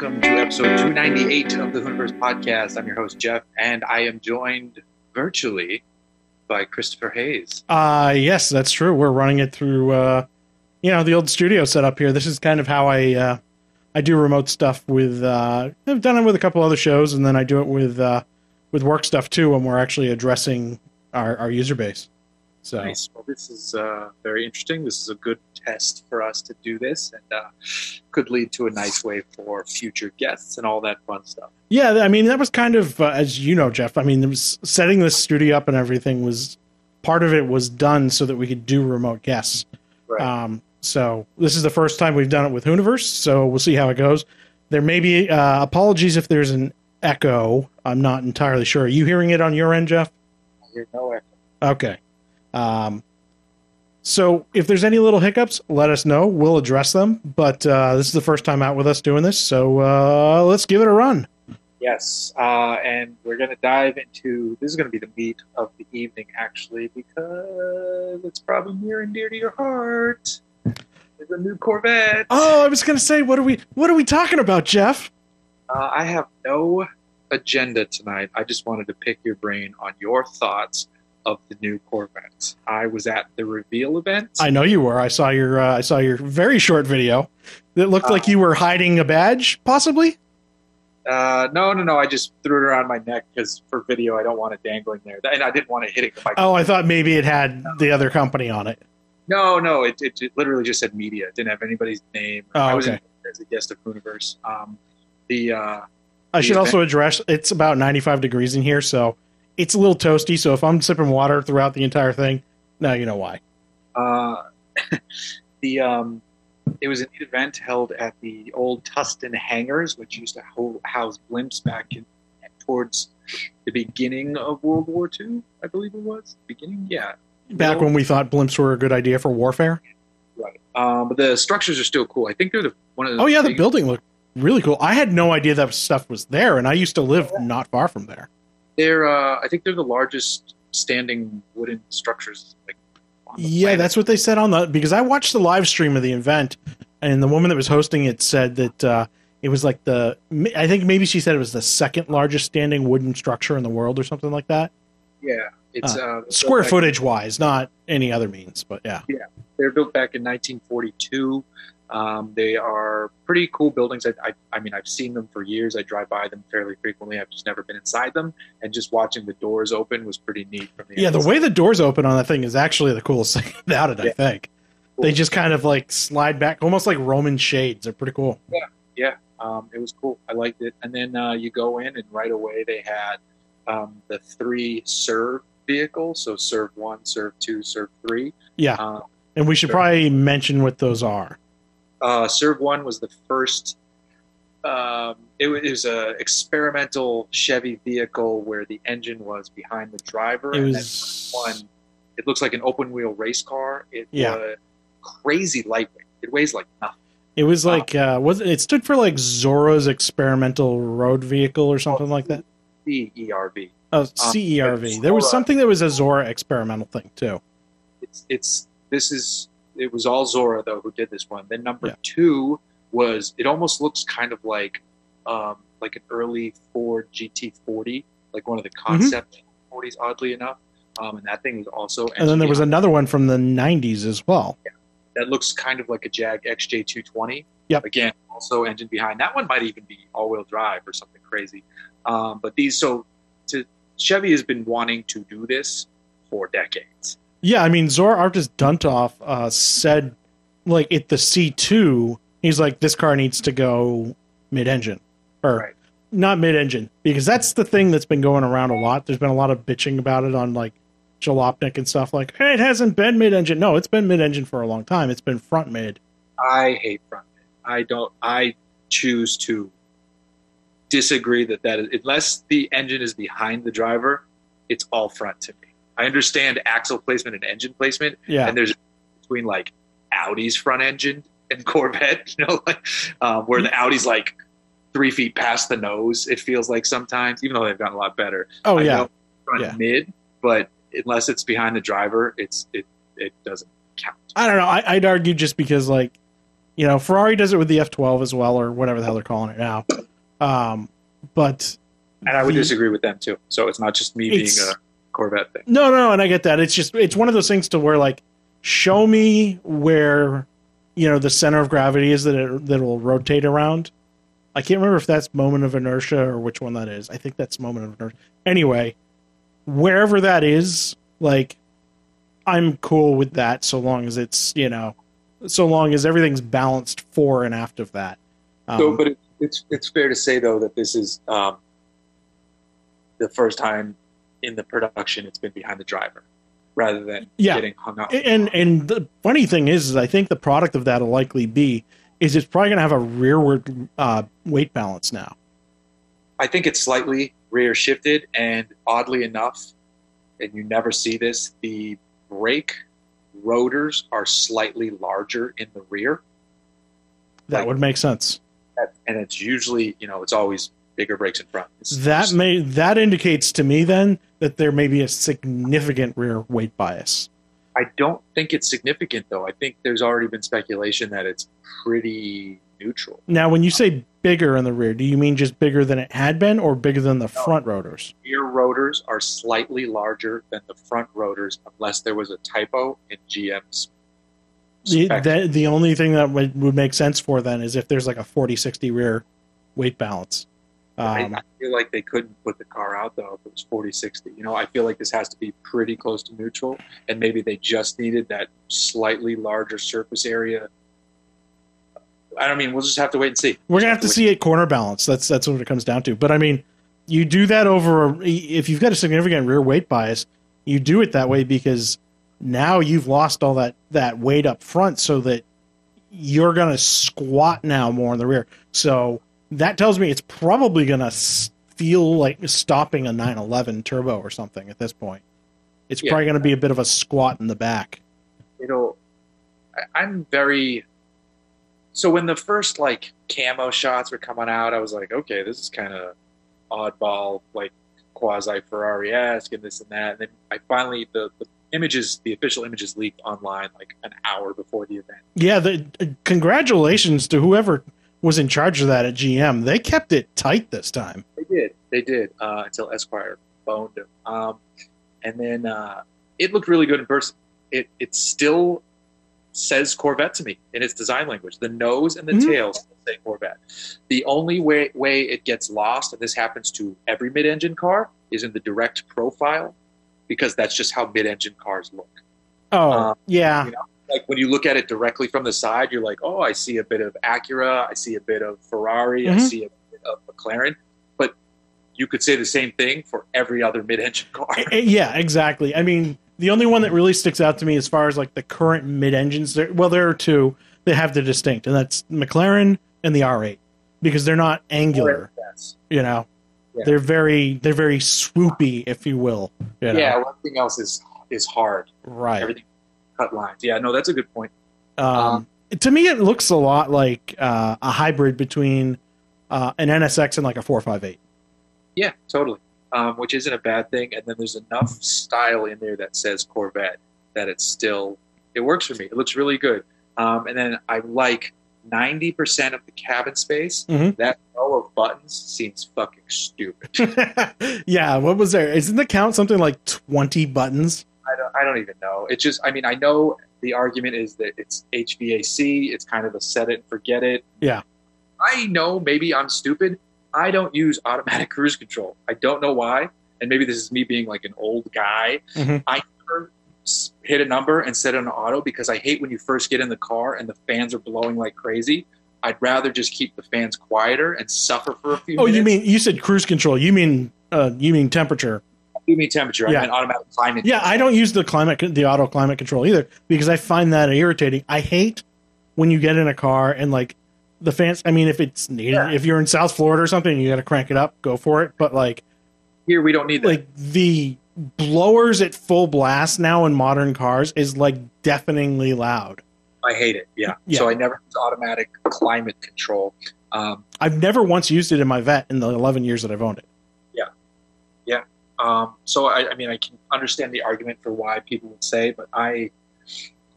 welcome to episode 298 of the Hooniverse podcast. I'm your host, Jeff, and I am joined virtually by Christopher Hayes. Uh, yes, that's true. We're running it through, uh, you know, the old studio setup here. This is kind of how I, uh, I do remote stuff with, uh, I've done it with a couple other shows, and then I do it with, uh, with work stuff too when we're actually addressing our, our user base. So Nice. Well, this is uh, very interesting. This is a good test for us to do this, and uh, could lead to a nice way for future guests and all that fun stuff. Yeah, I mean that was kind of uh, as you know, Jeff. I mean, there was setting this studio up and everything was part of it was done so that we could do remote guests. Right. Um, so this is the first time we've done it with Hooniverse, so we'll see how it goes. There may be uh, apologies if there's an echo. I'm not entirely sure. Are you hearing it on your end, Jeff? I hear no echo. Okay. Um, so if there's any little hiccups, let us know. We'll address them. But uh, this is the first time out with us doing this, so uh, let's give it a run. Yes, uh, and we're going to dive into this is going to be the meat of the evening, actually, because it's probably near and dear to your heart. There's a new Corvette. Oh, I was gonna say, what are we what are we talking about, Jeff? Uh, I have no agenda tonight. I just wanted to pick your brain on your thoughts of the new Corvette. I was at the reveal event. I know you were. I saw your uh, I saw your very short video that looked like Uh, you were hiding a badge, possibly. Uh, no, no, no. I just threw it around my neck because for video, I don't want it dangling there, and I didn't want to hit it hitting the mic. Oh, I thought maybe it had the other company on it. No, no. It, it, it literally just said media. It didn't have anybody's name. Oh, I was okay. in as a guest of Hooniverse. Um, the uh, I should also address it's about 95 degrees in here, so it's a little toasty. So if I'm sipping water throughout the entire thing, now you know why. uh, the um, it was an event held at the old Tustin Hangars, which used to ho- house blimps back in, towards the beginning of World War II. I believe it was beginning. Yeah, Back when we thought blimps were a good idea for warfare. right. Um, but the structures are still cool. I think they're the one of the. Oh yeah, the building looked really cool. I had no idea that stuff was there, and I used to live not far from there. They're. Uh, I think they're the largest standing wooden structures. Like, Yeah, planet. that's what they said on the because I watched the live stream of the event, and the woman that was hosting it said that uh, it was like the I think maybe she said it was the second largest standing wooden structure in the world or something like that, Yeah, it's uh, square back- footage wise, not any other means. But yeah, Yeah, They're built back in 1942. Um, they are pretty cool buildings. I, I, I mean, I've seen them for years. I drive by them fairly frequently. I've just never been inside them, and just watching the doors open was pretty neat. From the yeah, the way the doors open on that thing is actually the coolest thing about it. I Yeah. think they just kind of like slide back, almost like Roman shades. They're pretty cool. Yeah, um, it was cool. I liked it. And then uh, you go in, and right away they had um, the three CERV vehicles. So CERV one, CERV two, CERV three. Yeah, Um, and we should sure. probably mention what those are. Uh, CERV One was the first. Um, it, it was a experimental Chevy vehicle where the engine was behind the driver. It was one. It looks like an open wheel race car. It Yeah. was crazy lightweight. It weighs like nothing. It was like uh, was it stood for like Zora's experimental road vehicle or something like that. The ERV. Oh, CERV. There was something that was a Zora experimental thing too. It's it's this is it was all Zora though who did this one. Then number Yeah. two was it almost looks kind of like um, like an early Ford GT40, like one of the concept 40s, oddly enough. Um, and that thing was also And then there was another one from the 90s as well. Yeah. that looks kind of like a Jag XJ220. Yep. Again, also engine behind. That one might even be all-wheel drive or something crazy. Um, but these, so to, Chevy has been wanting to do this for decades. Yeah, I mean Zora Artis Duntoff uh, said like at the C2, he's like this car needs to go mid-engine or Right. not mid-engine because that's the thing that's been going around a lot. There's been a lot of bitching about it on like Jalopnik and stuff like, hey, it hasn't been mid-engine. No, it's been mid-engine for a long time. It's been front mid. I hate front end. I don't. I choose to disagree that that is, unless the engine is behind the driver, it's all front to me. I understand axle placement and engine placement, Yeah. and there's between like Audi's front engine and Corvette, you know, like um, where the Audi's like three feet past the nose. It feels like sometimes, even though they've gotten a lot better. oh I yeah. front Yeah. mid, but unless it's behind the driver, it's it it doesn't count. I don't know. I, I'd argue just because like You know, Ferrari does it with the F12 as well, or whatever the hell they're calling it now. Um, but And I would the- disagree with them too. So it's not just me being a Corvette thing. No, no, and I get that. It's just it's one of those things to where like show me where you know the center of gravity is that it that will rotate around. I can't remember if that's moment of inertia or which one that is. I think that's moment of inertia. Anyway, wherever that is, like I'm cool with that so long as it's, you know, so long as everything's balanced fore and aft of that. Um, so, but it, it's it's fair to say though that this is um, the first time in the production it's been behind the driver, rather than Yeah. getting hung up. and and the funny thing is, is I think the product of that will likely be is it's probably going to have a rearward uh, weight balance now. I think it's slightly rear shifted, and oddly enough, and you never see this, the brake rotors are slightly larger in the rear, That Like- would make sense. and it's usually you know it's always bigger brakes in front. It's- That may that indicates to me then that there may be a significant rear weight bias. I don't think it's significant though. I think there's already been speculation that it's pretty neutral. Now, when you say bigger in the rear, do you mean just bigger than it had been, or bigger than the front rotors? Rear rotors are slightly larger than the front rotors, unless there was a typo in GM's. The, the, the only thing that would, would make sense for then is if there's like a 40-60 rear weight balance. I, Um, I feel like they couldn't put the car out though if it was 40 60. You know, I feel like this has to be pretty close to neutral, and maybe they just needed that slightly larger surface area. I don't mean we'll just have to wait and see. We're gonna have to see it corner balance. That's that's what it comes down to. But I mean, you do that over if you've got a significant rear weight bias, you do it that way because now you've lost all that that weight up front, so that you're gonna squat now more in the rear. So that tells me it's probably gonna feel like stopping a 911 turbo or something at this point. It's Yeah. probably gonna be a bit of a squat in the back. You know, i'm very so when the first like camo shots were coming out i was like okay this is kind of oddball like quasi ferrari esque and this and that and then i finally the, the images the official images leaked online like an hour before the event Yeah, the, uh, congratulations to whoever was in charge of that at GM. They kept it tight this time. They did. They did uh, until Esquire boned him. Um, and then uh, it looked really good in person. It it still says Corvette to me in its design language. The nose and the Mhm. tail say Corvette. The only way way it gets lost, and this happens to every mid-engine car, is in the direct profile, because that's just how mid-engine cars look. Oh, Uh, yeah. you know, like when you look at it directly from the side, you're like, oh, I see a bit of Acura, I see a bit of Ferrari, I Mhm. see a bit of McLaren. But you could say the same thing for every other mid-engine car. Yeah, exactly. I mean, the only one that really sticks out to me as far as like the current mid engines, there, well, there are two that have the distinct, and that's McLaren and the R8 because they're not angular. You know, Yeah. they're very they're very swoopy, if you will. You know? Yeah, everything else is is hard. right. Everything cut lines. Yeah, no, that's a good point. Um, to me, it looks a lot like uh, a hybrid between uh, an NSX and like a 458. Yeah, totally. Um, which isn't a bad thing. And then there's enough style in there that says Corvette that it's still it works for me. It looks really good. Um, and then I like ninety percent of the cabin space. Mhm. That row of buttons seems fucking stupid. yeah, what was there? Isn't the count something like 20 buttons? I don't, I don't even know. It's just, I mean, I know the argument is that it's HVAC. It's kind of a set it forget it. Yeah. I know maybe I'm stupid. I don't use automatic cruise control. I don't know why. And maybe this is me being like an old guy. Mhm. I never hit a number and set it on auto because I hate when you first get in the car and the fans are blowing like crazy. I'd rather just keep the fans quieter and suffer for a few Oh, minutes. you mean you said cruise control? You mean uh, you mean temperature? Mean temperature? Yeah. I meant automatic climate. Yeah, I don't use the climate the auto climate control either because I find that irritating. I hate when you get in a car and like the fans. I mean, if it's needed, Yeah. if you're in South Florida or something, you got to crank it up, go for it. But like Here we don't need that. like the blowers at full blast now in modern cars is like deafeningly loud. I hate it. Yeah. Yeah. So I never use automatic climate control. Um, I've never once used it in my vet in the 11 years that I've owned it. Um, so I, I mean, I can understand the argument for why people would say, but I,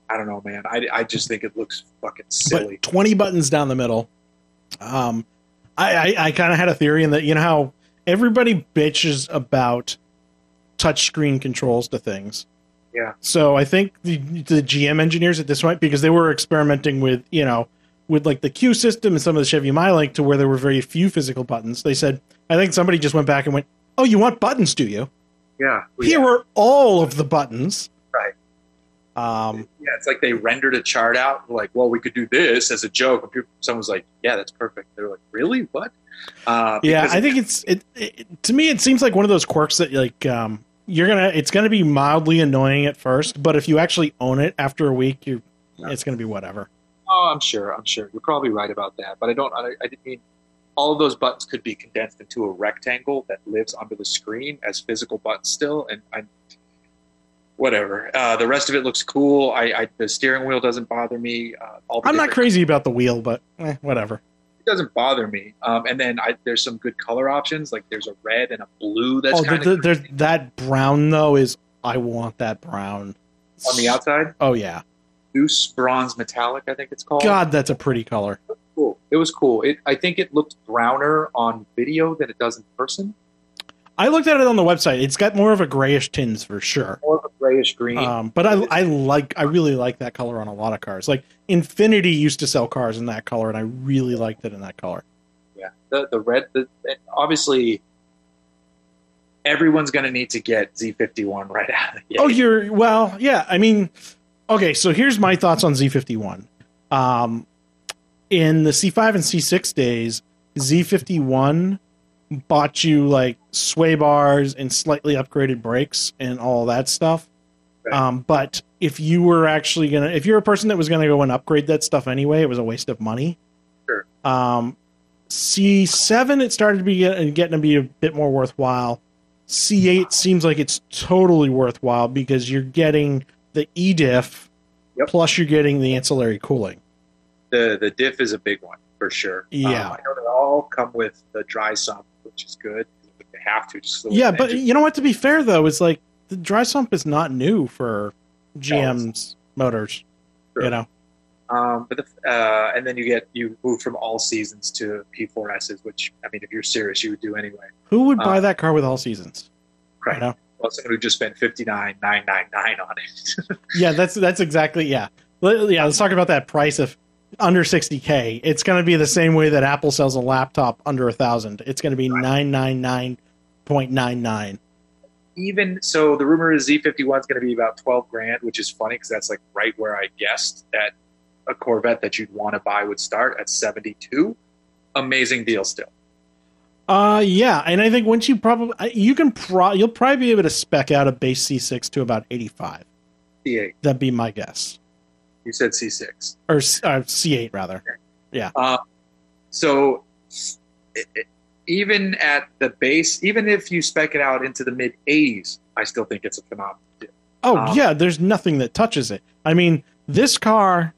I don't know, man. I, I just think it looks fucking silly. But 20 buttons down the middle. Um, I, I, I kind of had a theory in that, you know, how everybody bitches about touchscreen controls to things. Yeah. So I think the, the GM engineers at this point, because they were experimenting with, you know, with like the CUE system and some of the Chevy MyLink to where there were very few physical buttons, they said, I think somebody just went back and went, Oh, you want buttons, do you? yeah. Here are all of the buttons. Right. Um, Yeah, it's like they rendered a chart out, like, well, we could do this as a joke. And someone's like, yeah, that's perfect. They're like, really? What? Uh, yeah, I think it's it, it. To me, it seems like one of those quirks that like um, you're gonna. It's gonna be mildly annoying at first, but if you actually own it after a week, you Yeah. it's gonna be whatever. Oh, I'm sure. I'm sure. You're probably right about that. But I don't. I, I didn't mean all of those buttons could be condensed into a rectangle that lives under the screen as physical buttons still. And I, whatever. Uh, the rest of it looks cool. I, I the steering wheel doesn't bother me. Uh, all the I'm not crazy about the wheel, but eh, whatever. It doesn't bother me. Um, and then I, there's some good color options. Like there's a red and a blue. That's oh, kind the, of the, there's that brown though is I want that brown on the outside. Oh yeah, Zeus bronze metallic. I think it's called. God, that's a pretty color. Cool. It was cool. It. I think it looked browner on video than it does in person. I looked at it on the website. It's got more of a grayish tints for sure. More of a grayish green. Um, but I, I like, I really like that color on a lot of cars. Like Infiniti used to sell cars in that color, and I really liked it in that color. Yeah, the the red. The, obviously, everyone's going to need to get Z51 right out of the gate. Oh, you're well, yeah. I mean, okay. So here's my thoughts on Z51. Um, in the C5 and C6 days, Z51 bought you like sway bars and slightly upgraded brakes and all that stuff. Right. Um, but if you were actually gonna, if you're a person that was gonna go and upgrade that stuff anyway, it was a waste of money. Sure. Um, C7, it started to be getting to be a bit more worthwhile. C8 seems like it's totally worthwhile because you're getting the E EDIF Yep. plus you're getting the ancillary cooling. The the diff is a big one for sure. Yeah. um, I know they all come with the dry sump, which is good. They have to just Yeah, but engine- you know what? To be fair, though, it's like the dry sump is not new for GM's motors. Sure. You know, Um, but the, uh, and then you get you move from all seasons to P4Ss, which I mean, if you're serious, you would do anyway. who would buy that car with all seasons? Right. You know? Well, someone who just spent fifty nine nine nine nine on it. Yeah, that's that's exactly yeah. Yeah, let's talk about that price of under 60k. It's going to be the same way that Apple sells a laptop under a thousand. It's going to be nine nine nine point nine nine. Even so, the rumor is Z51 is going to be about twelve grand, which is funny because that's like right where I guessed that a Corvette that you'd want to buy would start at seventy two. Amazing deal still. Uh, yeah, and I think once you probably you can pro you'll probably be able to spec out a base C6 to about 85. C8. That'd be my guess, You said C6. or uh, C8 rather. Uh, so it, it- even at the base, even if you spec it out into the mid 80s, I still think it's a phenomenal deal. Oh Um, yeah, there's nothing that touches it. I mean, this car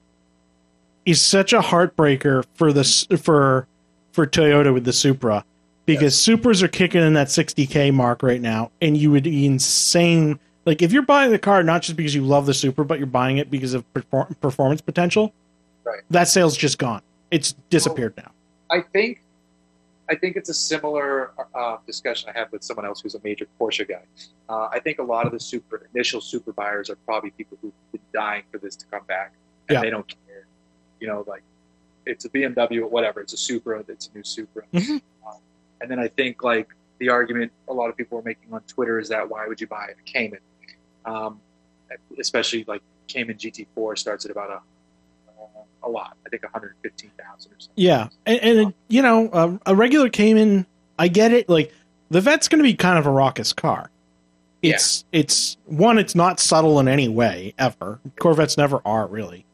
is such a heartbreaker for this for for Toyota with the Supra because Supras are kicking in that 60k mark right now, and you would be insane. Like if you're buying the car not just because you love the Supra, but you're buying it because of perfor- performance potential, Right. that sale's just gone. It's disappeared now. I think I think it's a similar uh, discussion I had with someone else who's a major Porsche guy. Uh, I think a lot of the super initial Supra buyers are probably people who've been dying for this to come back, and Yeah. they don't care. You know, like it's a BMW or whatever. It's a Supra. It's a new Supra. Mhm. Um, and then I think like the argument a lot of people are making on Twitter is that why would you buy a Cayman? Um, especially like Cayman GT4 starts at about a a lot. I think 115,000 or something. Yeah, and, and you know, um, a regular Cayman, I get it. Like the Vet's going to be kind of a raucous car. It's it's one. It's not subtle in any way ever. Corvettes never are really.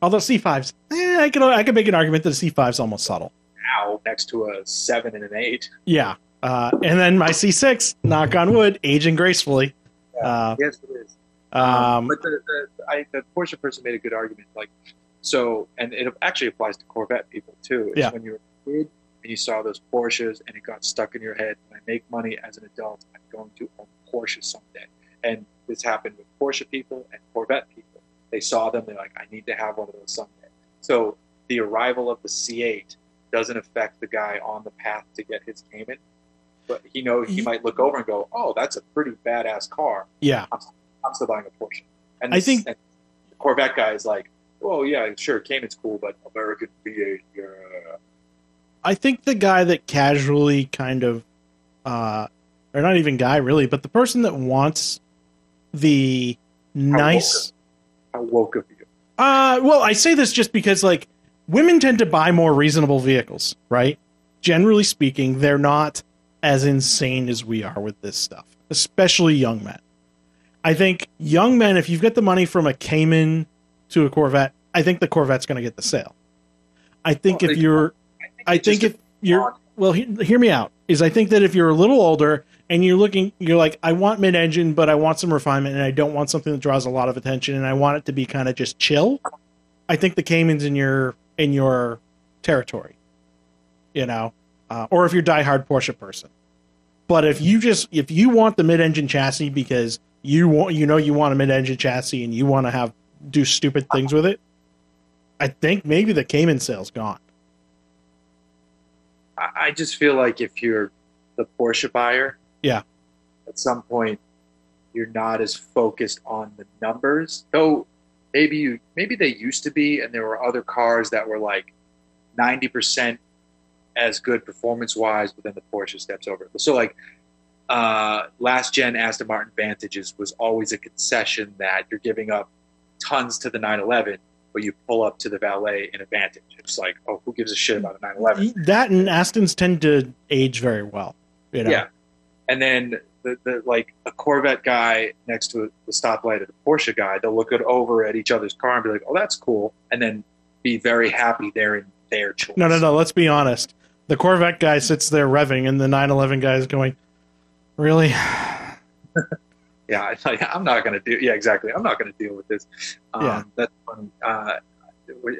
Although C5s, eh, I could I could make an argument that a C5's almost subtle. now next to a seven and an eight. Yeah, uh, and then my C6, knock on wood, aging gracefully. Uh, Yes, it is. um, but the, the, I, the Porsche person made a good argument. Like, so, and it actually applies to Corvette people too. Yeah. When you were a kid and you saw those Porsches and it got stuck in your head, when I make money as an adult, I'm going to own Porsche someday. And this happened with Porsche people and Corvette people. They saw them. They're like, I need to have one of those someday. So the arrival of the C8 doesn't affect the guy on the path to get his Cayman, but he know he might look over and go, "Oh, that's a pretty badass car. Yeah. I'm still buying a Porsche." And I think- and the Corvette guy is like, "Oh yeah, sure, Cayman's cool, but American V8, yeah." I think the guy that casually kind of, uh, or not even guy really, but the person that wants the nice. How woke of you. Uh, well, I say this just because like women tend to buy more reasonable vehicles, right? Generally speaking, they're not as insane as we are with this stuff, especially young men. I think young men, if you've got the money from a Cayman to a Corvette, I think the Corvette's going to get the sale. I think Well, if you're, I it's think if you're, well, he, hear me out. Is I think that if you're a little older and you're looking, you're like, I want mid-engine, but I want some refinement, and I don't want something that draws a lot of attention, and I want it to be kind of just chill. I think the Cayman's in your in your territory, you know, uh, or if you're a diehard Porsche person. But if you just if you want the mid-engine chassis because you want you know you want a mid-engine chassis and you want to have do stupid things with it, I think maybe the Cayman sale's gone. I I just feel like if you're the Porsche buyer, Yeah. at some point you're not as focused on the numbers. Though maybe you maybe they used to be, and there were other cars that were like ninety percent as good performance wise, but then the Porsche steps over. So like uh, last gen Aston Martin Vantages was always a concession that you're giving up tons to the 911, but you pull up to the valet in a Vantage. It's like, oh, who gives a shit about a 911? That and Astons tend to age very well. You know? Yeah. And then the, the like a Corvette guy next to the stoplight of the Porsche guy, they'll look it over at each other's car and be like, "Oh, that's cool," and then be very happy they're in their choice. No, no, no. Let's be honest. The Corvette guy sits there revving, and the 911 guy is going, "Really? Yeah, I'm not going to do. Yeah, exactly. I'm not going to deal with this. Um, Yeah. that's funny. Uh,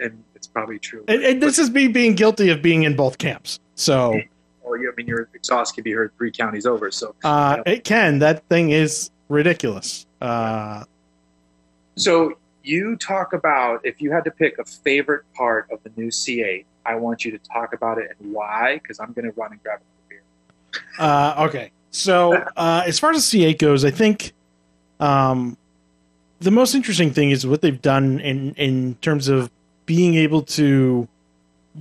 and it's probably true. And, and this is me being guilty of being in both camps. So Well, you- I mean, your exhaust can be heard three counties over. So, uh, it can. That thing is ridiculous. Uh, so you talk about if you had to pick a favorite part of the new C8, I want you to talk about it and why, because I'm going to run and grab a beer. Uh, okay. So uh, as far as the C8 goes, I think um, the most interesting thing is what they've done in in terms of being able to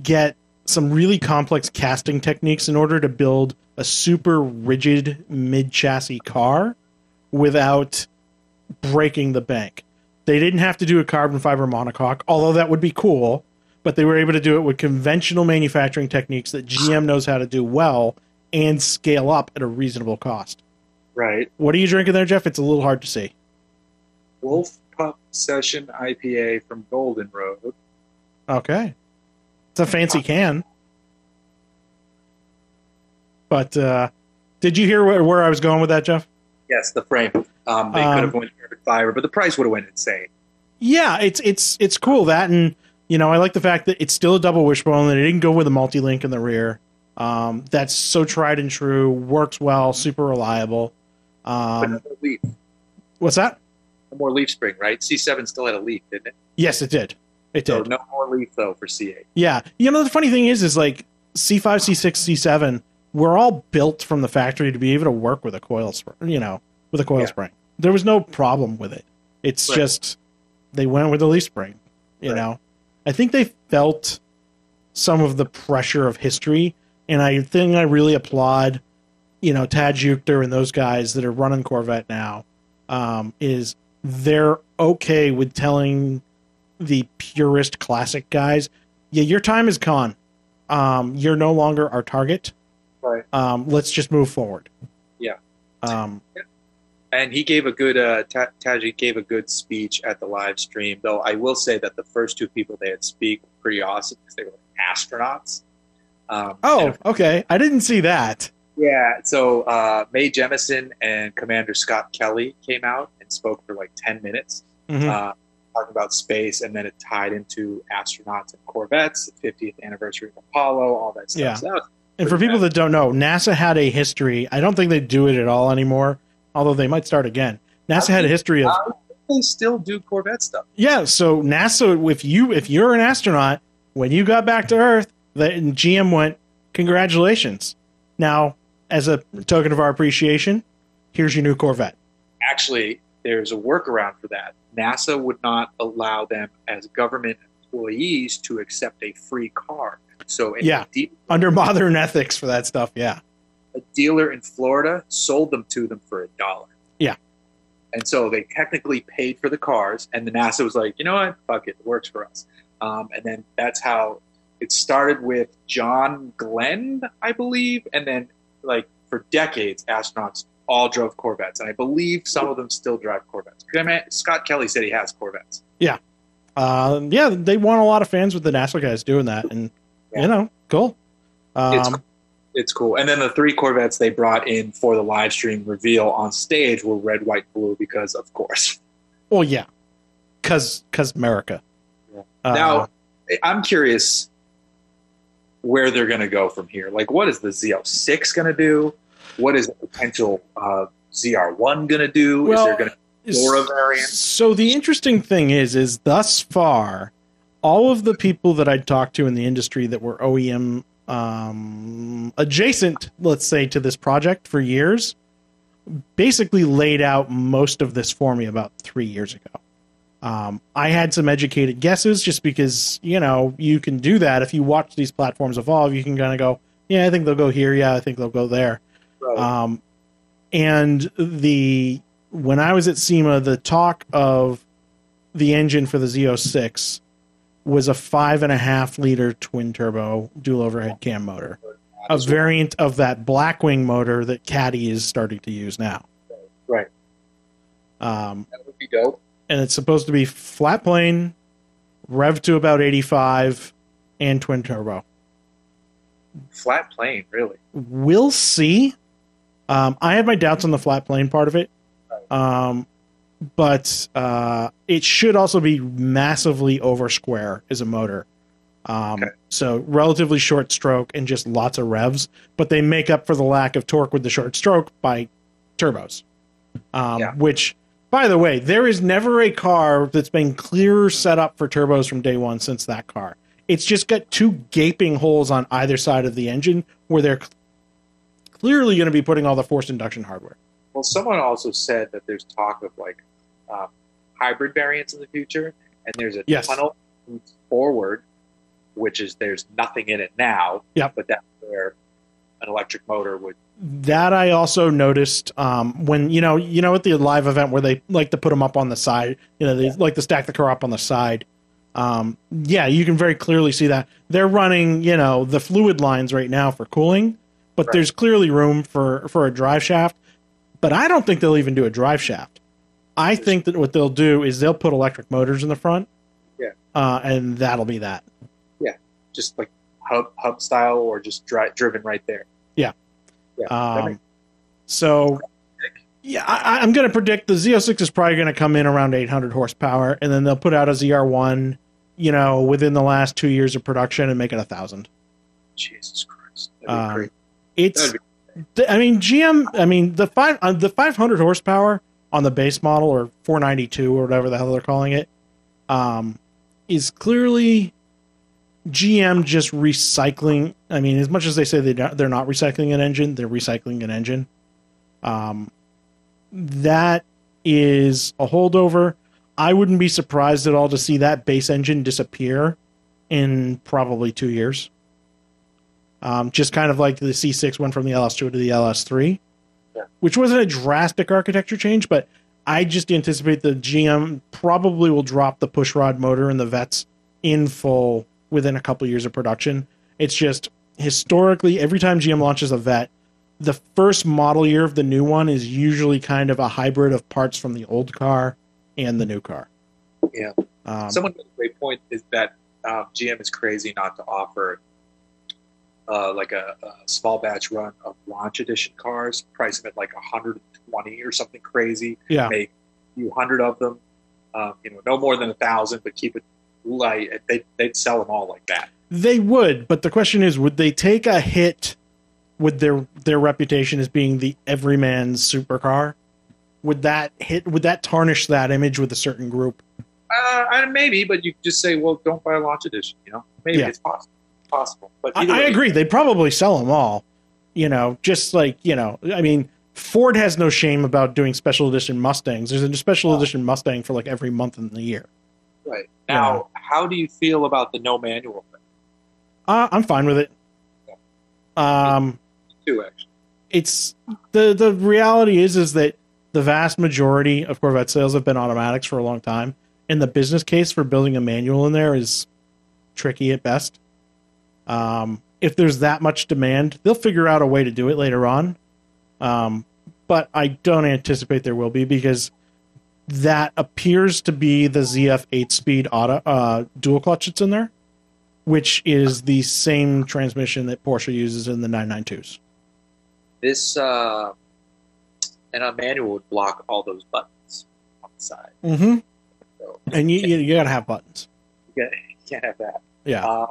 get some really complex casting techniques in order to build a super rigid mid chassis car without breaking the bank. They didn't have to do a carbon fiber monocoque, although that would be cool, but they were able to do it with conventional manufacturing techniques that GM knows how to do well and scale up at a reasonable cost. Right. What are you drinking there, Jeff? It's a little hard to see. Wolf Pup Session IPA from Golden Road. Okay. It's a fancy can. But uh, did you hear where, where I was going with that, Jeff? Yes, the frame. Um, they Um, could have went carbon fiber, but the price would have went insane. Yeah, it's it's it's cool that, and you know I like the fact that it's still a double wishbone and it didn't go with a multi link in the rear. Um, that's so tried and true, works well, super reliable. Um, leaf, what's that? no more leaf spring, right? C7 still had a leaf, didn't it? Yes, it did. It So did. no more leaf though for C8. Yeah. You know, the funny thing is, is like C5, C6, C7, we're all built from the factory to be able to work with a coil spring, you know, with a coil Yeah. spring. There was no problem with it. It's Right. just they went with the leaf spring, you Right. know. I think they felt some of the pressure of history, and I think I really applaud, you know, Tadge Juechter and those guys that are running Corvette now, um, is they're okay with telling the purist classic guys, yeah, your time is gone. Um, you're no longer our target. Right. Um, let's just move forward. Yeah. Um, And he gave a good, uh, Ta- Tadge gave a good speech at the live stream. Though I will say that the first two people they had speak were pretty awesome because they were astronauts. Um, oh, and- okay. I didn't see that. yeah. So uh, Mae Jemison and Commander Scott Kelly came out and spoke for like ten minutes. Mhm. uh, talking about space, and then it tied into astronauts and Corvettes, the 50th anniversary of Apollo, all that stuff. Yeah. So that and for people that don't know, NASA had a history. I don't think they do it at all anymore, although they might start again. NASA had a history of they still do Corvette stuff. Yeah, so NASA, if you if you're an astronaut, when you got back to Earth, the GM went, "Congratulations!" Now, as a token of our appreciation, here's your new Corvette. Actually, there's a workaround for that. NASA would not allow them as government employees to accept a free car. So, Yeah. de- Under modern ethics for that stuff, yeah. A dealer in Florida sold them to them for a dollar. Yeah. And so they technically paid for the cars, and the NASA was like, you know what, fuck it, it works for us. Um, and then that's how it started with John Glenn, I believe, and then like for decades, astronauts all drove Corvettes, and I believe some of them still drive Corvettes. I mean, Scott Kelly said he has Corvettes. Um, yeah, they want a lot of fans with the NASA guys doing that, and Yeah. you know, cool. It's Um, It's cool. And then the three Corvettes they brought in for the live stream reveal on stage were red, white, blue because, of course. well, yeah, cause cause America. Yeah. Uh, Now, I'm curious where they're going to go from here. Like, what is the Z06 going to do? What is the potential uh, ZR1 going to do? Well, is there going to be Zora variant? So the interesting thing is, is thus far, all of the people that I talked to in the industry that were OEM um, adjacent, let's say, to this project for years, basically laid out most of this for me about three years ago. Um, I had some educated guesses just because, you know, you can do that. If you watch these platforms evolve, you can kind of go, yeah, I think they'll go here. Yeah, I think they'll go there. Right. Um, and the when I was at SEMA, the talk of the engine for the Z06 was a five and a half liter twin turbo dual overhead cam motor, a variant of that Blackwing motor that Caddy is starting to use now. Right. Um, That would be dope. and it's supposed to be flat plane, rev to about 85, and twin turbo. Flat plane, really. We'll see. Um, I had my doubts on the flat plane part of it, um, but uh, it should also be massively over square as a motor. Um, Okay. So relatively short stroke and just lots of revs, but they make up for the lack of torque with the short stroke by turbos. Um, Yeah. Which, by the way, there is never a car that's been clearer set up for turbos from day one since that car. It's just got two gaping holes on either side of the engine where they're clearly going to be putting all the forced induction hardware. Well, someone also said that there's talk of like um, hybrid variants in the future, and there's a Yes. tunnel forward, which is there's nothing in it now. Yep. But that's where an electric motor would. That I also noticed um, when you know you know at the live event where they like to put them up on the side. You know they like to stack the car up on the side. Um, yeah, you can very clearly see that they're running you know the fluid lines right now for cooling, but Right. there's clearly room for for a drive shaft. But I don't think they'll even do a drive shaft. I think that what they'll do is they'll put electric motors in the front. Yeah. uh, and that'll be that. Yeah, just like hub hub style or just dri- driven right there. Yeah. Yeah. Um, makes- so, yeah, I, I'm going to predict the Z06 is probably going to come in around 800 horsepower, and then they'll put out a ZR1, you know, within the last two years of production and make it a thousand. Jesus Christ. That'd be Um, great. It's, th- I mean, GM, I mean, the five, uh, the 500 horsepower on the base model or 492 or whatever the hell they're calling it, um, is clearly GM just recycling. I mean, as much as they say they they're not recycling an engine, they're recycling an engine. Um, that is a holdover. I wouldn't be surprised at all to see that base engine disappear in probably two years. Um, just kind of like the C6 went from the LS2 to the LS3, Yeah. which wasn't a drastic architecture change, but I just anticipate the GM probably will drop the pushrod motor in the Vets in full within a couple years of production. It's just historically, every time GM launches a Vet, the first model year of the new one is usually kind of a hybrid of parts from the old car and the new car. Yeah. Um, Someone made a great point is that um, GM is crazy not to offer uh, like a, a small batch run of launch edition cars, price them at like 120 or something crazy. yeah. Make a few hundred of them. Um, you know, no more than a thousand, but keep it light. They, they'd sell them all like that. They would, but the question is, would they take a hit with their their reputation as being the everyman's supercar? would that hit? Would that tarnish that image with a certain group? Uh, maybe, but you just say, well, don't buy a launch edition. You know, maybe Yeah. it's possible. Possible, but I, I agree. They'd probably sell them all. You know, just like you know, I mean, Ford has no shame about doing special edition Mustangs. There's a special edition Mustang for like every month in the year. Right now, how do you feel about the no manual thing Uh, I'm fine with it. Um, too? Actually, it's the the reality is is that the vast majority of Corvette sales have been automatics for a long time, and the business case for building a manual in there is tricky at best. Um, if there's that much demand, they'll figure out a way to do it later on. Um, but I don't anticipate there will be because that appears to be the ZF eight speed auto uh, dual clutch that's in there, which is the same transmission that Porsche uses in the 992s. this uh, and a manual would block all those buttons on the side. Mm-hmm. So And you, you, you gotta have buttons. you can't, you can't have that. Yeah. Uh,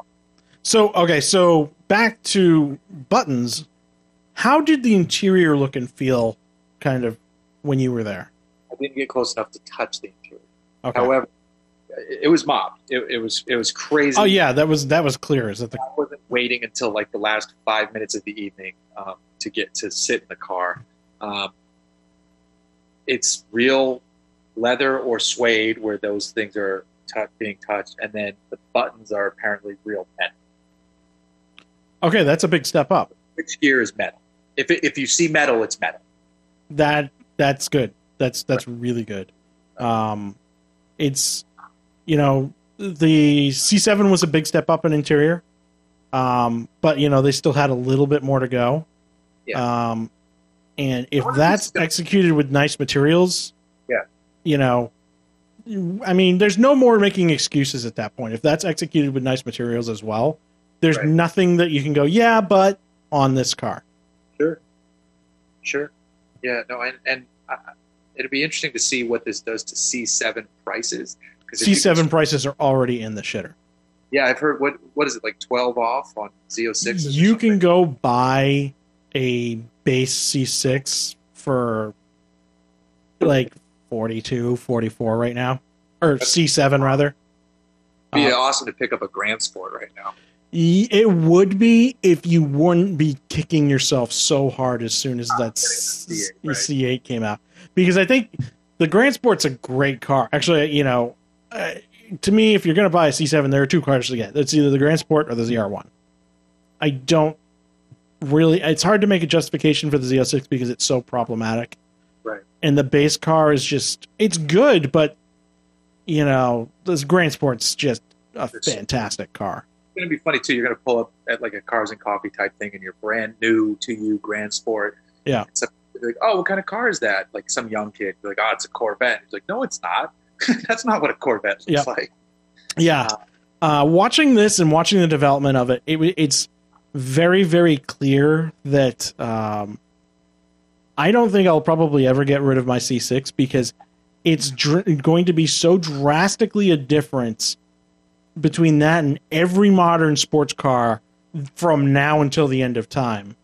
So okay, so back to buttons. How did the interior look and feel, kind of, when you were there? I didn't get close enough to touch the interior. Okay. However, it, was mobbed. It, it was it was crazy. oh yeah, that was that was clear. Is that the I wasn't waiting until like the last five minutes of the evening um, to get to sit in the car. Um, it's real leather or suede where those things are t- being touched, and then the buttons are apparently real metal. Okay? That's a big step up. Which gear is metal? If it, if you see metal, it's metal. That that's good. That's that's really good. Um, it's you know the C7 was a big step up in interior, um, but you know they still had a little bit more to go. Yeah. Um, and if I wonder if that's executed with nice materials, Yeah. you know, I mean, there's no more making excuses at that point. If that's executed with nice materials as well, there's Right. nothing that you can go, yeah, but on this car. Sure. Sure. Yeah. No. And and uh, it'd be interesting to see what this does to C7 prices. 'Cause if you can- C7 prices are already in the shitter. Yeah, I've heard. What what is it like? Twelve off on Z06. You can go buy a base C6 for like 42, 44 right now. Or C7 rather. Be Uh, awesome to pick up a Grand Sport right now. It would be if you wouldn't be kicking yourself so hard as soon as that getting C8, right. C8 came out. Because I think the Grand Sport's a great car. Actually, you know, uh, to me, if you're going to buy a C7, there are two cars to get. It's either the Grand Sport or the ZR1. I don't really. It's hard to make a justification for the Z06 because it's so problematic. Right. And the base car is just it's good, but you know, this Grand Sport's just a It's- fantastic car. It's gonna be funny too. You're gonna pull up at like a cars and coffee type thing, and you're brand new to you Grand Sport. Yeah. So like, oh, what kind of car is that? Like some young kid, like, oh, it's a Corvette. He's like, no, it's not. That's not what a Corvette looks like. Yeah. Uh, watching this and watching the development of it, it it's very, very clear that um, I don't think I'll probably ever get rid of my C6 because it's dr- going to be so drastically a difference between that and every modern sports car from now until the end of time.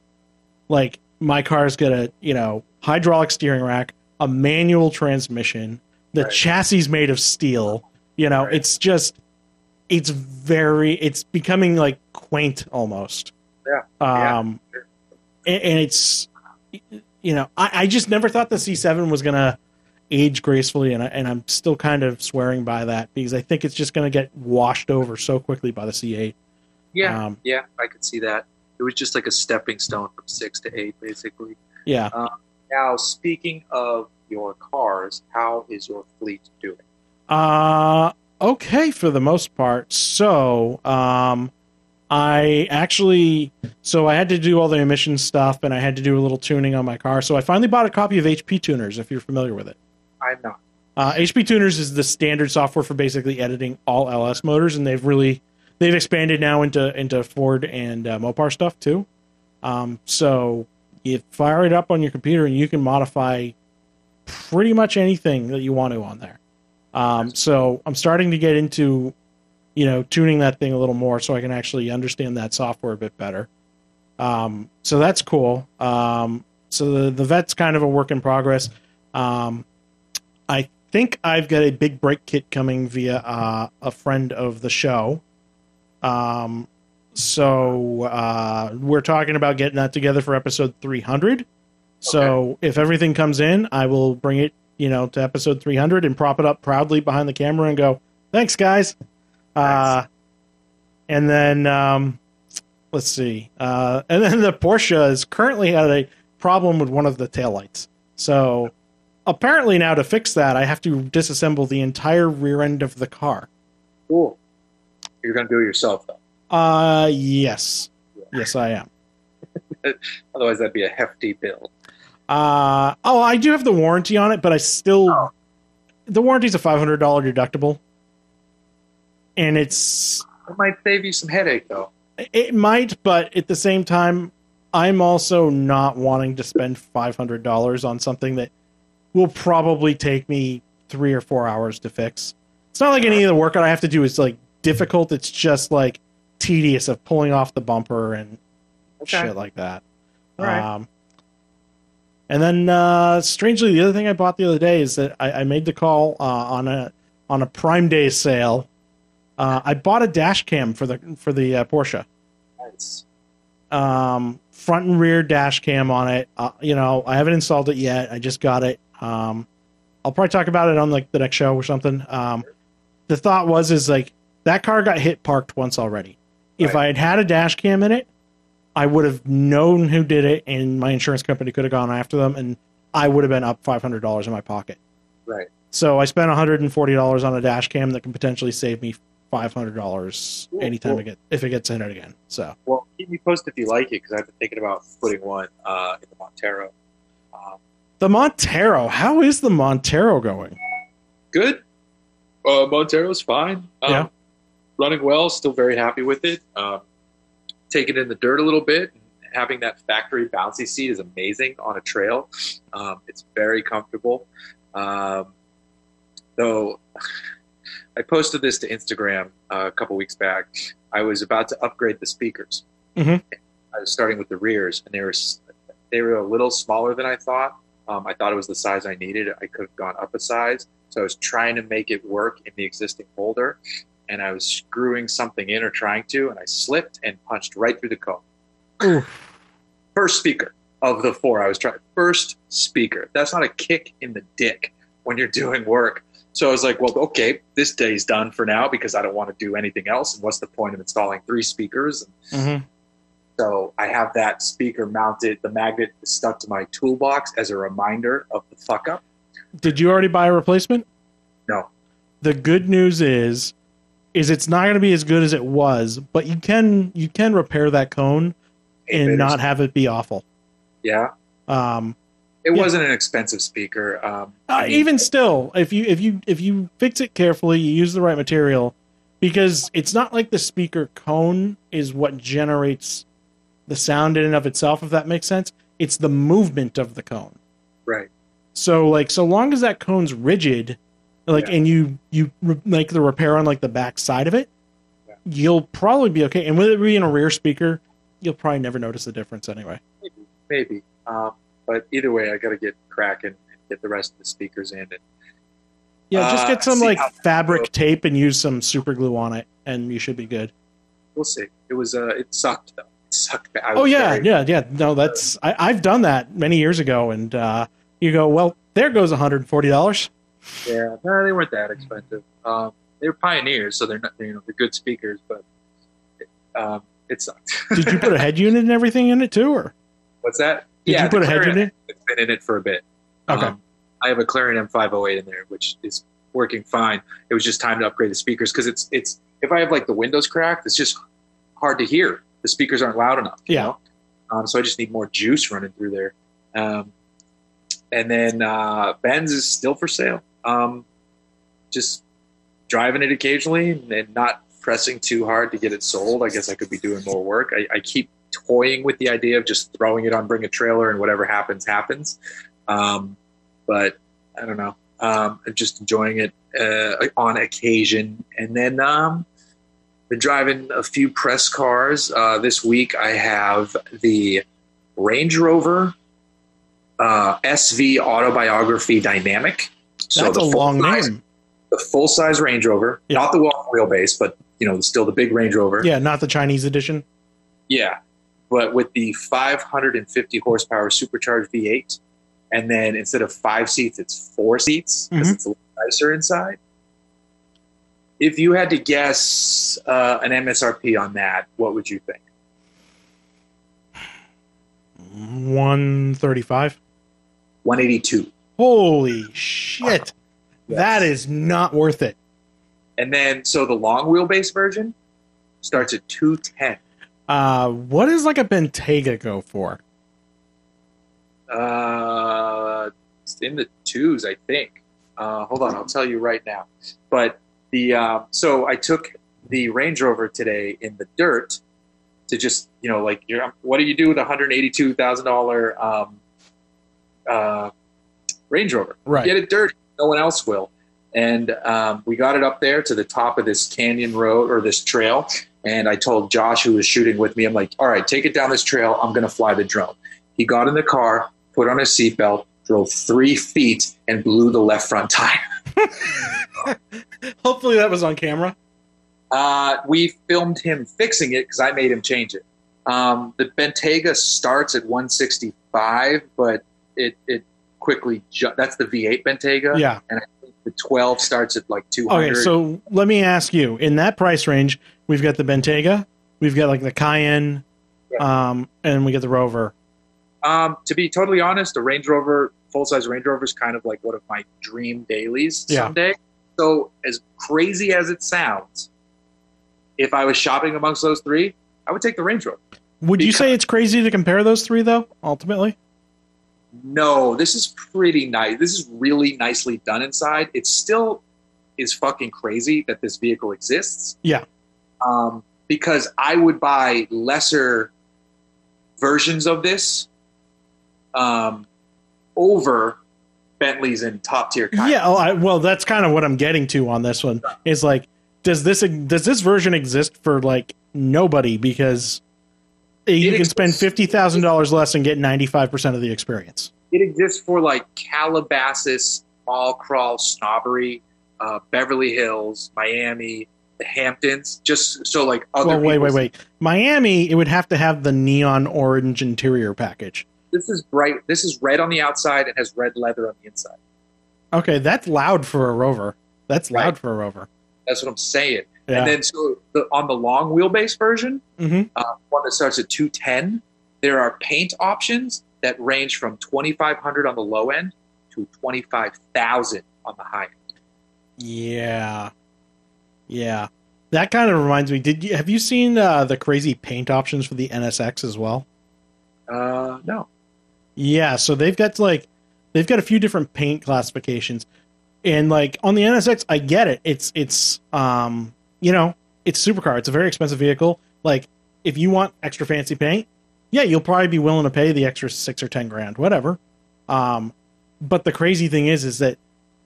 Like my car's got a you know hydraulic steering rack, a manual transmission, the Right. chassis made of steel. You know, Right. it's just it's very it's becoming like quaint almost. Yeah. Yeah. Um, and, and it's you know I, I just never thought the C7 was gonna age gracefully, and I, and I'm still kind of swearing by that because I think it's just gonna get washed over so quickly by the C8. Yeah, Um, yeah, I could see that. It was just like a stepping stone from six to eight, basically. Yeah. Now, speaking of your cars, how is your fleet doing? Uh okay for the most part. So, um I actually so I had to do all the emission stuff and I had to do a little tuning on my car. So I finally bought a copy of HP Tuners if you're familiar with it. I'm not. Uh, HP Tuners is the standard software for basically editing all LS motors, and they've really they've expanded now into into Ford and uh, Mopar stuff too. Um, so you fire it up on your computer, and you can modify pretty much anything that you want to on there. Um, so I'm starting to get into you know tuning that thing a little more, so I can actually understand that software a bit better. Um, so that's cool. Um, so the the vet's kind of a work in progress Um, think I've got a big brake kit coming via uh, a friend of the show. Um, so uh, we're talking about getting that together for episode 300. So if everything comes in, I will bring it, you know, to episode 300 and prop it up proudly behind the camera and go, "Thanks, guys." Uh, and then um, let's see, uh, and then the Porsche is currently had a problem with one of the taillights. So apparently now to fix that, I have to disassemble the entire rear end of the car. Cool. You're going to do it yourself, though. Uh, yes, yes, I am. Otherwise, that'd be a hefty bill. Uh, oh, I do have the warranty on it, but I still Oh. the warranty's a five hundred dollar deductible, and it's It might save you some headache, though. it might, but at the same time, I'm also not wanting to spend five hundred dollars on something that will probably take me three or four hours to fix. It's not like any of the work that I have to do is like difficult. It's just like tedious of pulling off the bumper and Okay. shit like that. Right. Um, and then, uh, strangely, the other thing I bought the other day is that I, I made the call uh, on a on a Prime Day sale. Uh, I bought a dash cam for the for the uh, Porsche, Nice. um, front and rear dash cam on it. Uh, you know, I haven't installed it yet. I just got it. Um, I'll probably talk about it on like the next show or something. Um, the thought was is like that car got hit parked once already. If Right. I had had a dash cam in it, I would have known who did it, and my insurance company could have gone after them, and I would have been up five hundred dollars in my pocket. Right. So I spent one hundred and forty dollars on a dash cam that can potentially save me five hundred dollars Cool, anytime cool. it get if it gets in it again. So Well, keep me posted if you like it, because I've been thinking about putting one uh, in the Montero. The Montero, how is the Montero going? good. Uh, Montero's fine. Um, Yeah. Running well. Still very happy with it. Um, taking in the dirt a little bit. Having that factory bouncy seat is amazing on a trail. Um, it's very comfortable. Um, though I posted this to Instagram uh, a couple weeks back. I was about to upgrade the speakers. Mhm. I was starting with the rears, and they were they were a little smaller than I thought. Um, I thought it was the size I needed. I could have gone up a size, so I was trying to make it work in the existing holder, and I was screwing something in or trying to, and I slipped and punched right through the cone. Oof. First speaker of the four I was trying. First speaker. That's not a kick in the dick when you're doing work. So I was like, well, okay, this day's done for now because I don't want to do anything else. And what's the point of installing three speakers? Mhm. So I have that speaker mounted. The magnet is stuck to my toolbox as a reminder of the fuck up. Did you already buy a replacement? No. The good news is is it's not going to be as good as it was, but you can you can repair that cone and not have it be awful. Yeah, Um, it Yeah. wasn't an expensive speaker. Um, uh, I mean, even still, if you if you if you fix it carefully, you use the right material, because it's not like the speaker cone is what generates the sound in and of itself. If that makes sense, it's the movement of the cone. right. So like so long as that cone's rigid, like Yeah. and you you re- make the repair on like the back side of it, Yeah. you'll probably be okay. And with it being a rear speaker, you'll probably never notice the difference anyway. Maybe, maybe. Um, but either way, I got to get cracking and get the rest of the speakers in. And Yeah, just Uh, get some see like fabric tape and use some super glue on it, and you should be good. we'll see. It was uh, it sucked though. Sucked. bad. Oh yeah, very- yeah, yeah. No, that's I, I've done that many years ago, and uh, you go, well, there goes one hundred and forty dollars. yeah. No, they weren't that expensive. Um, they were pioneers, so they're not. You know, they're good speakers, but um, it sucked. Did you put a head unit and everything in it too, or What's that? did yeah, you put a head unit? It's been in it for a bit. Okay. Um, I have a Clarion M508 in there, which is working fine. It was just time to upgrade the speakers because it's it's if I have like the windows cracked, it's just hard to hear. The speakers aren't loud enough. you Yeah. know? Um, so I just need more juice running through there. Um, and then uh, Benz is still for sale. Um, just driving it occasionally and not pressing too hard to get it sold. I guess I could be doing more work. I, I keep toying with the idea of just throwing it on Bring a Trailer and whatever happens, happens. Um, but I don't know. Um, I'm just enjoying it uh, on occasion. And then um, been driving a few press cars. Uh, this week I have the Range Rover uh, SV Autobiography Dynamic. So That's the a full long size, name. The full size Range Rover, Yeah. not the long wheelbase, but you know, still the big Range Rover. Yeah, not the Chinese edition. Yeah, but with the 550 horsepower supercharged V8, and then instead of five seats, it's four seats because Mhm. it's a little nicer inside. If you had to guess uh, an MSRP on that, what would you think? 135. 182. Holy shit. That is not worth it. And then, so the long wheelbase version starts at 210. Uh, what does like a Bentayga go for? Uh, it's in the twos, I think. Uh, hold on, I'll tell you right now. But the uh, so I took the Range Rover today in the dirt to just you know like you're, what do you do with a hundred eighty two thousand dollar um, uh, Range Rover? Right. Get it dirty. No one else will. And um, we got it up there to the top of this canyon road or this trail. And I told Josh, who was shooting with me, I'm like, all right, take it down this trail. I'm going to fly the drone. He got in the car, put on his seatbelt, drove three feet, and blew the left front tire. Hopefully that was on camera. Uh, we filmed him fixing it because I made him change it. Um, the Bentayga starts at 165, but it, it quickly, ju- that's the V8 Bentayga. Yeah. And I think the 12 starts at like 200. Okay, so let me ask you in that price range, we've got the Bentayga, we've got like the Cayenne, um, and we get the Rover. Um, to be totally honest, a Range Rover, full size Range Rover, is kind of like one of my dream dailies Yeah. someday. So, as crazy as it sounds, if I was shopping amongst those three, I would take the Range Rover. Would you say it's crazy to compare those three though? Ultimately, No, this is pretty nice. This is really nicely done inside. It still is fucking crazy that this vehicle exists. Yeah. Um, because I would buy lesser versions of this um, over Bentleys and top tier. yeah. oh, I, well, that's kind of what I'm getting to on this one. Is like, does this does this version exist for like nobody because you It can spend fifty thousand dollars less and get ninety five percent of the experience? It exists for like Calabasas, Mall Crawl, Snobbery, uh, Beverly Hills, Miami, the Hamptons. Just so like other. Well, wait, wait, wait. Miami, it would have to have the neon orange interior package. This is bright. This is red on the outside and has red leather on the inside. Okay, that's loud for a Rover. That's loud Right. for a Rover. That's what I'm saying. Yeah. And then so the, on the long wheelbase version, hmm uh, one that starts at 210, there are paint options that range from 2,500 on the low end to 25,000 on the high end. Yeah, yeah. That kind of reminds me. Did you have you seen uh, the crazy paint options for the NSX as well? Uh, no. Yeah, so they've got like they've got a few different paint classifications. And like on the NSX, I get it. It's it's um you know, it's supercar. It's a very expensive vehicle. Like if you want extra fancy paint, yeah, you'll probably be willing to pay the extra 6 or 10 grand, whatever. Um but the crazy thing is is that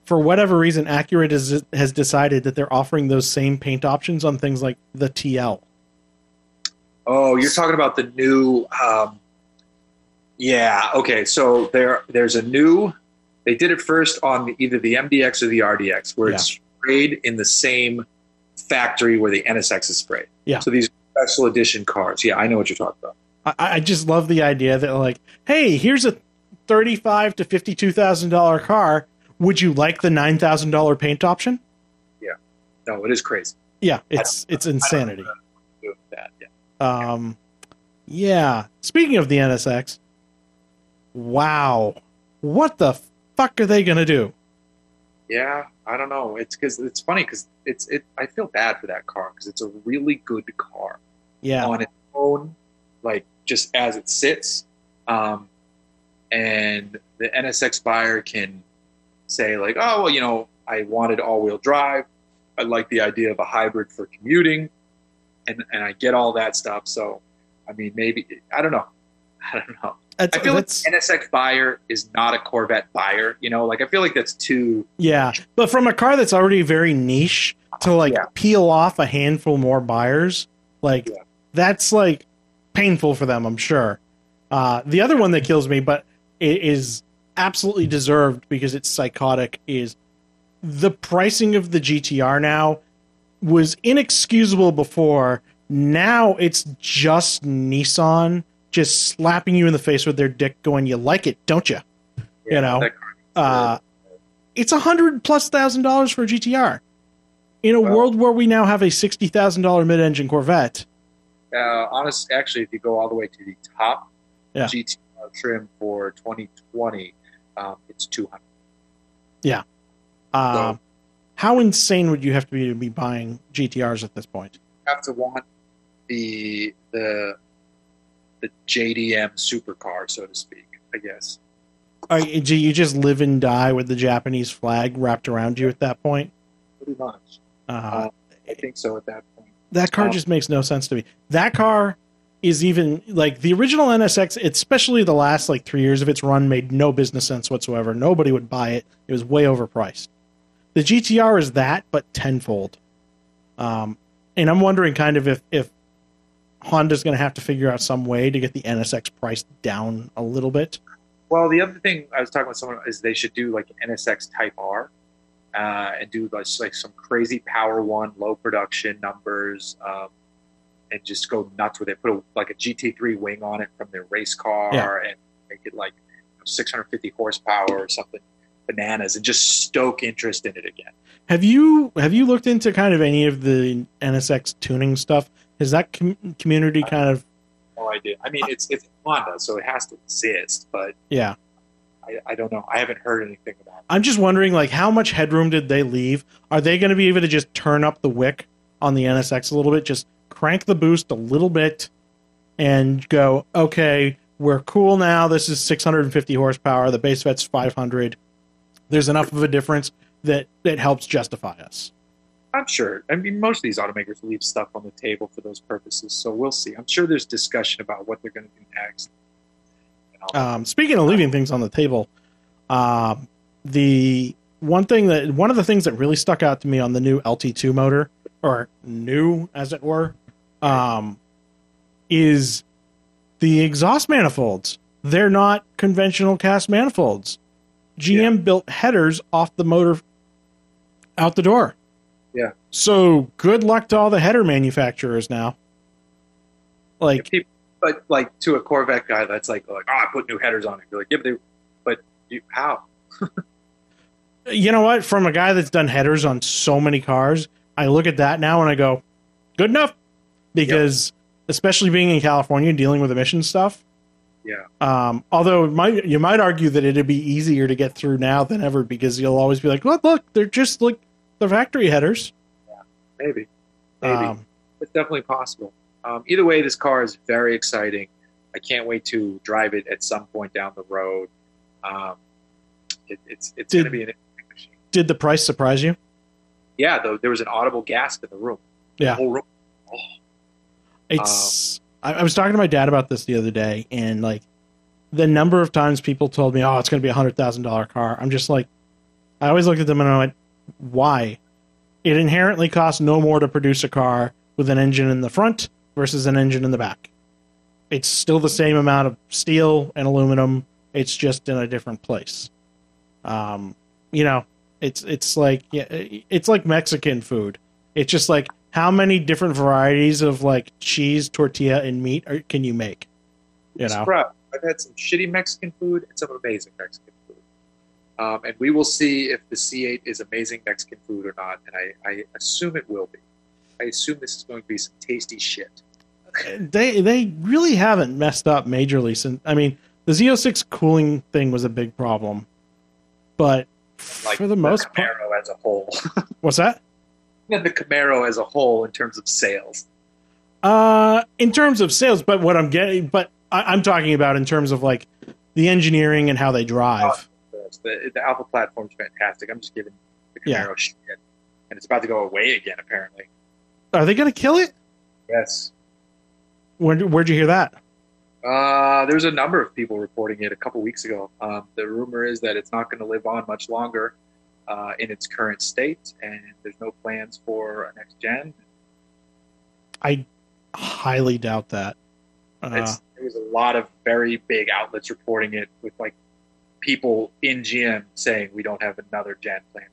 for whatever reason Acura has has decided that they're offering those same paint options on things like the TL. Oh, you're talking about the new. Um, yeah. Okay. So there, there's a new. They did it first on the, either the MDX or the RDX, where it's sprayed in the same factory where the NSX is sprayed. Yeah. So these special edition cars. Yeah, I know what you're talking about. I, I just love the idea that like, hey, here's a thirty-five to fifty-two thousand dollar car. Would you like the nine thousand dollar paint option? Yeah. No, it is crazy. Yeah, it's it's insanity. I don't know what to do with that. Yeah. Um, yeah. Speaking of the NSX, wow, what the fuck are they gonna do? Yeah, I don't know. It's because it's funny because it's it. I feel bad for that car because it's a really good car Yeah, on its own, like just as it sits. Um, and the NSX buyer can say like, oh well, you know, I wanted all-wheel drive. I like the idea of a hybrid for commuting, and and I get all that stuff. So, I mean, maybe I don't know. I don't know. that's, I feel like NSX buyer is not a Corvette buyer. You know, like I feel like that's too. yeah, but from a car that's already very niche to like Yeah. peel off a handful more buyers, like Yeah. that's like painful for them. I'm sure. Uh, the other one that kills me, but i- is absolutely deserved because it's psychotic. Is the pricing of the GTR now was inexcusable before. Now it's just Nissan just slapping you in the face with their dick, going, "You like it, don't you?" You know, uh, it's a hundred plus thousand dollars for a GTR. In a Well- world where we now have a sixty thousand dollar mid-engine Corvette, uh, honest, actually, if you go all the way to the top Yeah. GTR trim for 2020, um, it's 200. uh, So- how insane would you have to be to be buying GTRs at this point? You have to want the the the JDM supercar, so to speak. I guess. Are, you- do you just live and die with the Japanese flag wrapped around you at that point? Pretty much. Uh, I think so at that point. that car um, just makes no sense to me. That car is even like the original NSX, especially the last like three years of its run, made no business sense whatsoever. Nobody would buy it. It was way overpriced. The GTR is that, but tenfold. Um, and I'm wondering kind of if if Honda's going to have to figure out some way to get the NSX price down a little bit. Well, the other thing I was talking with someone is they should do like an NSX Type R, uh, and do like, like some crazy Power One low production numbers, um, and just go nuts with it. Put a, like a GT3 wing on it from their race car, Yeah. and make it like 650 horsepower or something bananas, and just stoke interest in it again. Have you have you looked into kind of any of the NSX tuning stuff? Has that com- community kind of No idea. I mean, it's it's Honda, so it has to exist, but yeah? I, I don't know. I haven't heard anything about it. I'm just wondering, like, how much headroom did they leave? Are they going to be able to just turn up the wick on the NSX a little bit, just crank the boost a little bit, and go, okay, we're cool now. This is 650 horsepower. The base vet's 500. There's enough of a difference that it helps justify us. I'm sure. I mean, most of these automakers leave stuff on the table for those purposes, so we'll see. I'm sure there's discussion about what they're going to do next. Um, speaking of leaving things on the table, um, the one thing that one of the things that really stuck out to me on the new LT2 motor, or new as it were, um, is the exhaust manifolds. They're not conventional cast manifolds. GM built headers off the motor out the door. So good luck to all the header manufacturers now. Like people, but like to a Corvette guy, that's like, like, oh, I put new headers on it. You're like, yeah, but, they, but you, how? you know what? From a guy that's done headers on so many cars, I look at that now and I go, good enough. Because especially being in California dealing with emission stuff. Yeah. Um, although it might you might argue that it'd be easier to get through now than ever because you'll always be like, look, look, they're just like the factory headers. Maybe, maybe Um, it's definitely possible. Um, either way, this car is very exciting. I can't wait to drive it at some point down the road. Um, it, it's it's going to be an interesting machine. did the price surprise you? Yeah, though there was an audible gasp in the room. The Yeah. whole room. It's. I, I was talking to my dad about this the other day, and like the number of times people told me, "Oh, it's going to be a hundred thousand dollar car." I'm just like, I always looked at them and I went, "Why?" It inherently costs no more to produce a car with an engine in the front versus an engine in the back. It's still the same amount of steel and aluminum. It's just in a different place. Um, you know, it's it's like yeah, it's like Mexican food. It's just like how many different varieties of like cheese, tortilla, and meat are, can you make? You know, Bro, I've had some shitty Mexican food and some amazing Mexican food. Um, and we will see if the C8 is amazing Mexican food or not. And I, I assume it will be. I assume this is going to be some tasty shit. they they really haven't messed up majorly since. I mean, the Z06 cooling thing was a big problem, but Like for the most part, Camaro as a whole. what's that? and the Camaro as a whole in terms of sales. Uh, in terms of sales, but what I'm getting, but I, I'm talking about in terms of like the engineering and how they drive. The, the Alpha platform's fantastic. I'm just giving the Yeah. Camaro shit. And it's about to go away again, apparently. Are they going to kill it? Yes. Where, where'd you hear that? Uh, there's a number of people reporting it a couple weeks ago. Um, the rumor is that it's not going to live on much longer uh, in its current state, and there's no plans for a next gen. I highly doubt that. Uh, It's, there was a lot of very big outlets reporting it with like people in GM saying we don't have another gen plan.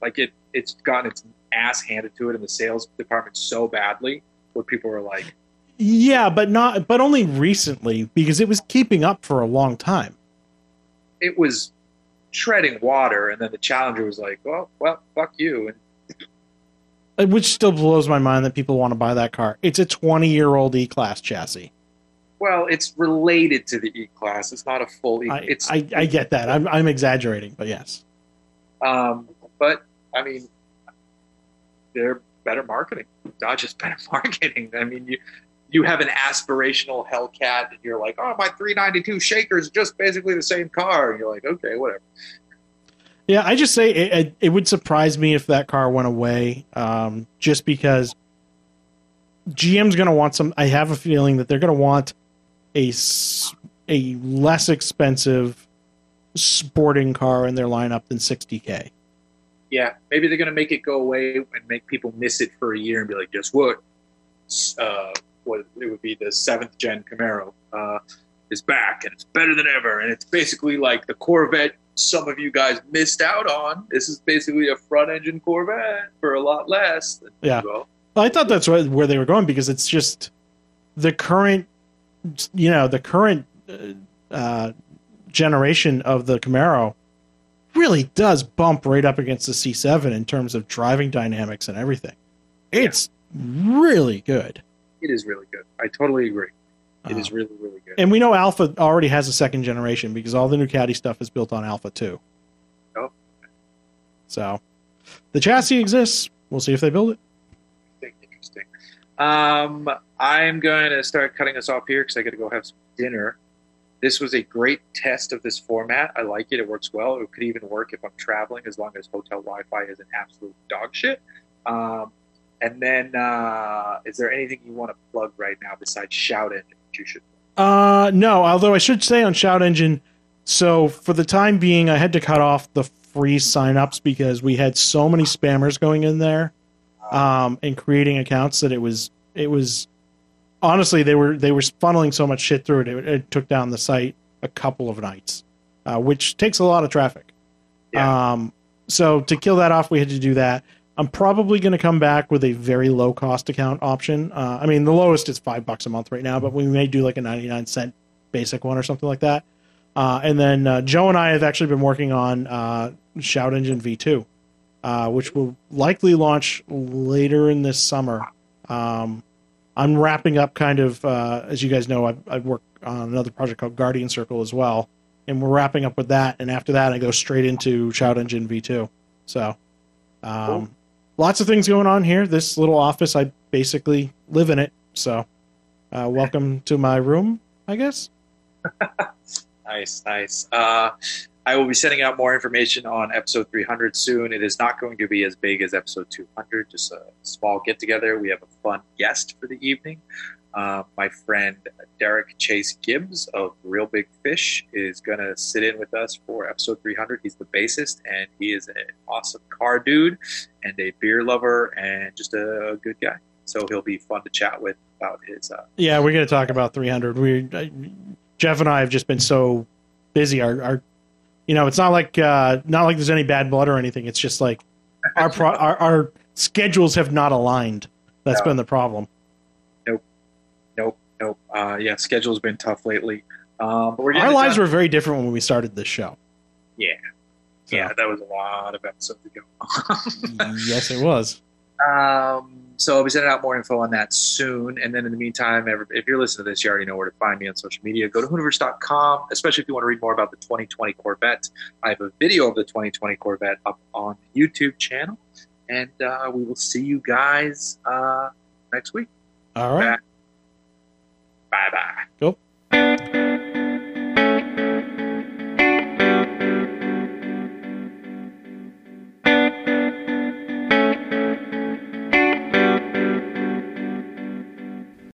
Like it, it's gotten its ass handed to it in the sales department so badly, where people are like, Yeah, but not but only recently because it was keeping up for a long time. it was treading water, and then the challenger was like, well, well, fuck you, and Which still blows my mind that people want to buy that car. It's a 20 year old E class chassis. Well, it's related to the E class. It's not a full E. I, it's I, I get that. I'm, I'm exaggerating, but yes. Um, but I mean, they're better marketing. Dodge is better marketing. I mean, you you have an aspirational Hellcat, and you're like, oh, my 392 Shaker is just basically the same car. And you're like, okay, whatever. Yeah, I just say it, it, it would surprise me if that car went away, um, just because GM's going to want some. I have a feeling that they're going to want a a less expensive sporting car in their lineup than 60k. Yeah, maybe they're gonna make it go away and make people miss it for a year and be like, guess what? Uh, what it would be the seventh gen Camaro uh, is back and it's better than ever, and it's basically like the Corvette. Some of you guys missed out on. This is basically a front engine Corvette for a lot less. Yeah. well, I thought that's where they were going because it's just the current, you know, the current uh, uh, generation of the Camaro really does bump right up against the C7 in terms of driving dynamics and everything. It's really good. it is really good. I totally agree. It Uh, is really, really good. and we know Alpha already has a second generation because all the new Caddy stuff is built on Alpha 2. Oh. So the chassis exists. We'll see if they build it. Interesting. Interesting. Um, I'm going to start cutting us off here because I got to go have some dinner. This was a great test of this format. I like it. It works well. It could even work if I'm traveling, as long as hotel Wi-Fi is an absolute dog shit. Um, and then, uh, is there anything you want to plug right now besides Shout Engine that you should? Uh, no. Although I should say on Shout Engine, so for the time being, I had to cut off the free signups because we had so many spammers going in there, um, and creating accounts that it was it was honestly they were they were funneling so much shit through it. It, it took down the site a couple of nights, uh, which takes a lot of traffic. Yeah. Um, so to kill that off, we had to do that. I'm probably going to come back with a very low cost account option. Uh, I mean, the lowest is five bucks a month right now, but we may do like a 99 cent basic one or something like that. Uh, and then uh, Joe and I have actually been working on uh, Shout Engine V2, uh, which will likely launch later in this summer. Um, I'm wrapping up kind of, uh, as you guys know, I, I work on another project called Guardian Circle as well, and we're wrapping up with that. And after that, I go straight into Shout Engine V2. So, um, Cool. lots of things going on here. This little office, I basically live in it. So, uh, welcome to my room, I guess. Nice, nice. Uh, I will be sending out more information on episode 300 soon. It is not going to be as big as episode 200, just a small get together. We have a fun guest for the evening. Uh, my friend Derek Chase Gibbs of Reel Big Fish is going to sit in with us for episode 300. He's the bassist, and he is an awesome car dude and a beer lover and just a good guy. So he'll be fun to chat with about his. Uh, Yeah, we're going to talk about 300. We I- Jeff and I have just been so busy. Our, our you know, it's not like uh, not like there's any bad blood or anything. It's just like our pro- our, our schedules have not aligned. That's No. been the problem. nope, nope. Nope. Uh, yeah, schedule's been tough lately. Um, but we're Our lives done. were very different when we started this show. Yeah. So, Yeah, that was a lot of episodes ago. yes, it was. um, so I'll be sending out more info on that soon. And then in the meantime, if you're listening to this, you already know where to find me on social media. Go to Hooniverse.com, especially if you want to read more about the 2020 Corvette. I have a video of the 2020 Corvette up on the YouTube channel. And uh, we will see you guys uh, next week. All right. Bye bye. Cool.